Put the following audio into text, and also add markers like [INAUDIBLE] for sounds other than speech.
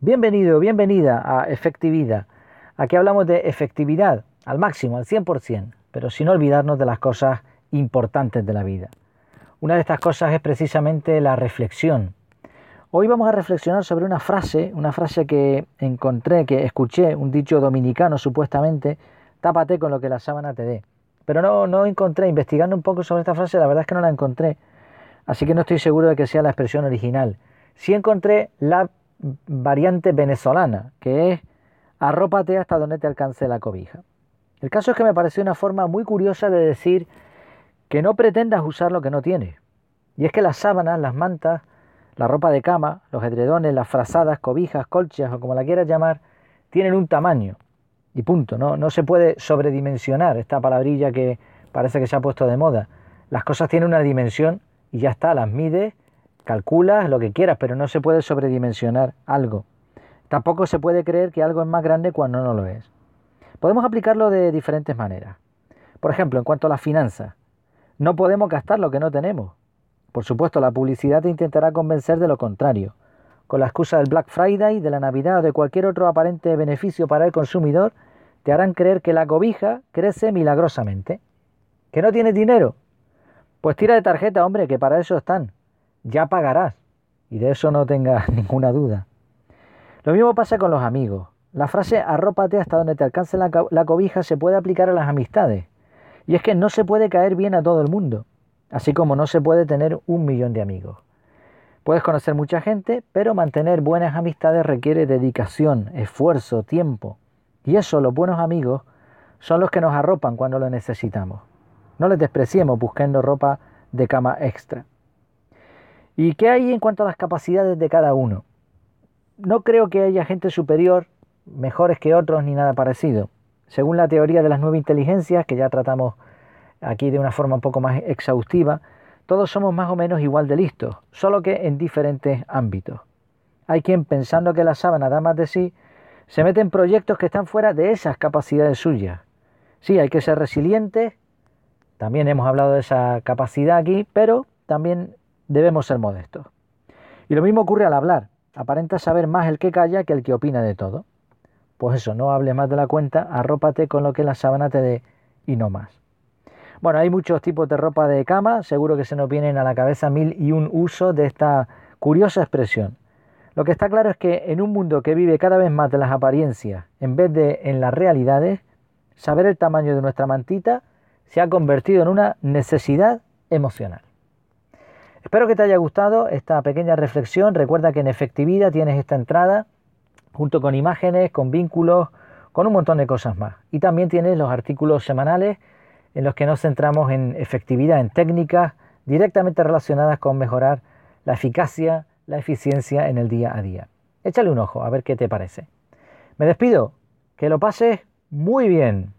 Bienvenido, bienvenida a Efectividad. Aquí hablamos de efectividad al máximo, al 100%, pero sin olvidarnos de las cosas importantes de la vida. Una de estas cosas es precisamente la reflexión. Hoy vamos a reflexionar sobre una frase, una frase que encontré, que escuché, un dicho dominicano supuestamente, tápate con lo que la sábana te dé. Pero no, no encontré, investigando un poco sobre esta frase, la verdad es que no la encontré. Así que no estoy seguro de que sea la expresión original. Sí encontré la variante venezolana, que es arrópate hasta donde te alcance la cobija. El caso es que me pareció una forma muy curiosa de decir que no pretendas usar lo que no tienes. Y es que las sábanas, las mantas, la ropa de cama, los edredones, las frazadas, cobijas, colchas o como la quieras llamar, tienen un tamaño. Y punto, no, no se puede sobredimensionar esta palabrilla que parece que se ha puesto de moda. Las cosas tienen una dimensión y ya está, las mides, calculas lo que quieras, pero no se puede sobredimensionar algo. Tampoco se puede creer que algo es más grande cuando no lo es. Podemos aplicarlo de diferentes maneras. Por ejemplo, en cuanto a las finanzas, no podemos gastar lo que no tenemos. Por supuesto, la publicidad te intentará convencer de lo contrario. Con la excusa del Black Friday, de la Navidad o de cualquier otro aparente beneficio para el consumidor, te harán creer que la cobija crece milagrosamente. ¿Que no tienes dinero? Pues tira de tarjeta, hombre, que para eso están. Ya pagarás. Y de eso no tengas [LAUGHS] ninguna duda. Lo mismo pasa con los amigos. La frase arrópate hasta donde te alcance la, cobija se puede aplicar a las amistades. Y es que no se puede caer bien a todo el mundo así como no se puede tener un millón de amigos. Puedes conocer mucha gente, pero mantener buenas amistades requiere dedicación, esfuerzo, tiempo. Y eso los buenos amigos son los que nos arropan cuando lo necesitamos. No les despreciemos buscando ropa de cama extra. ¿Y qué hay en cuanto a las capacidades de cada uno? No creo que haya gente superior, mejores que otros ni nada parecido. Según la teoría de las nueve inteligencias, que ya tratamos aquí de una forma un poco más exhaustiva, todos somos más o menos igual de listos, solo que en diferentes ámbitos. Hay quien pensando que la sábana da más de sí, se mete en proyectos que están fuera de esas capacidades suyas. Sí, hay que ser resilientes, también hemos hablado de esa capacidad aquí, pero también debemos ser modestos. Y lo mismo ocurre al hablar, aparenta saber más el que calla que el que opina de todo. Pues eso, no hable más de la cuenta, arrópate con lo que la sábana te dé y no más. Bueno, hay muchos tipos de ropa de cama, seguro que se nos vienen a la cabeza mil y un uso de esta curiosa expresión. Lo que está claro es que en un mundo que vive cada vez más de las apariencias en vez de en las realidades, saber el tamaño de nuestra mantita se ha convertido en una necesidad emocional. Espero que te haya gustado esta pequeña reflexión. Recuerda que en efectividad tienes esta entrada junto con imágenes, con vínculos, con un montón de cosas más. Y también tienes los artículos semanales en los que nos centramos en efectividad, en técnicas directamente relacionadas con mejorar la eficacia, la eficiencia en el día a día. Échale un ojo a ver qué te parece. Me despido, que lo pases muy bien.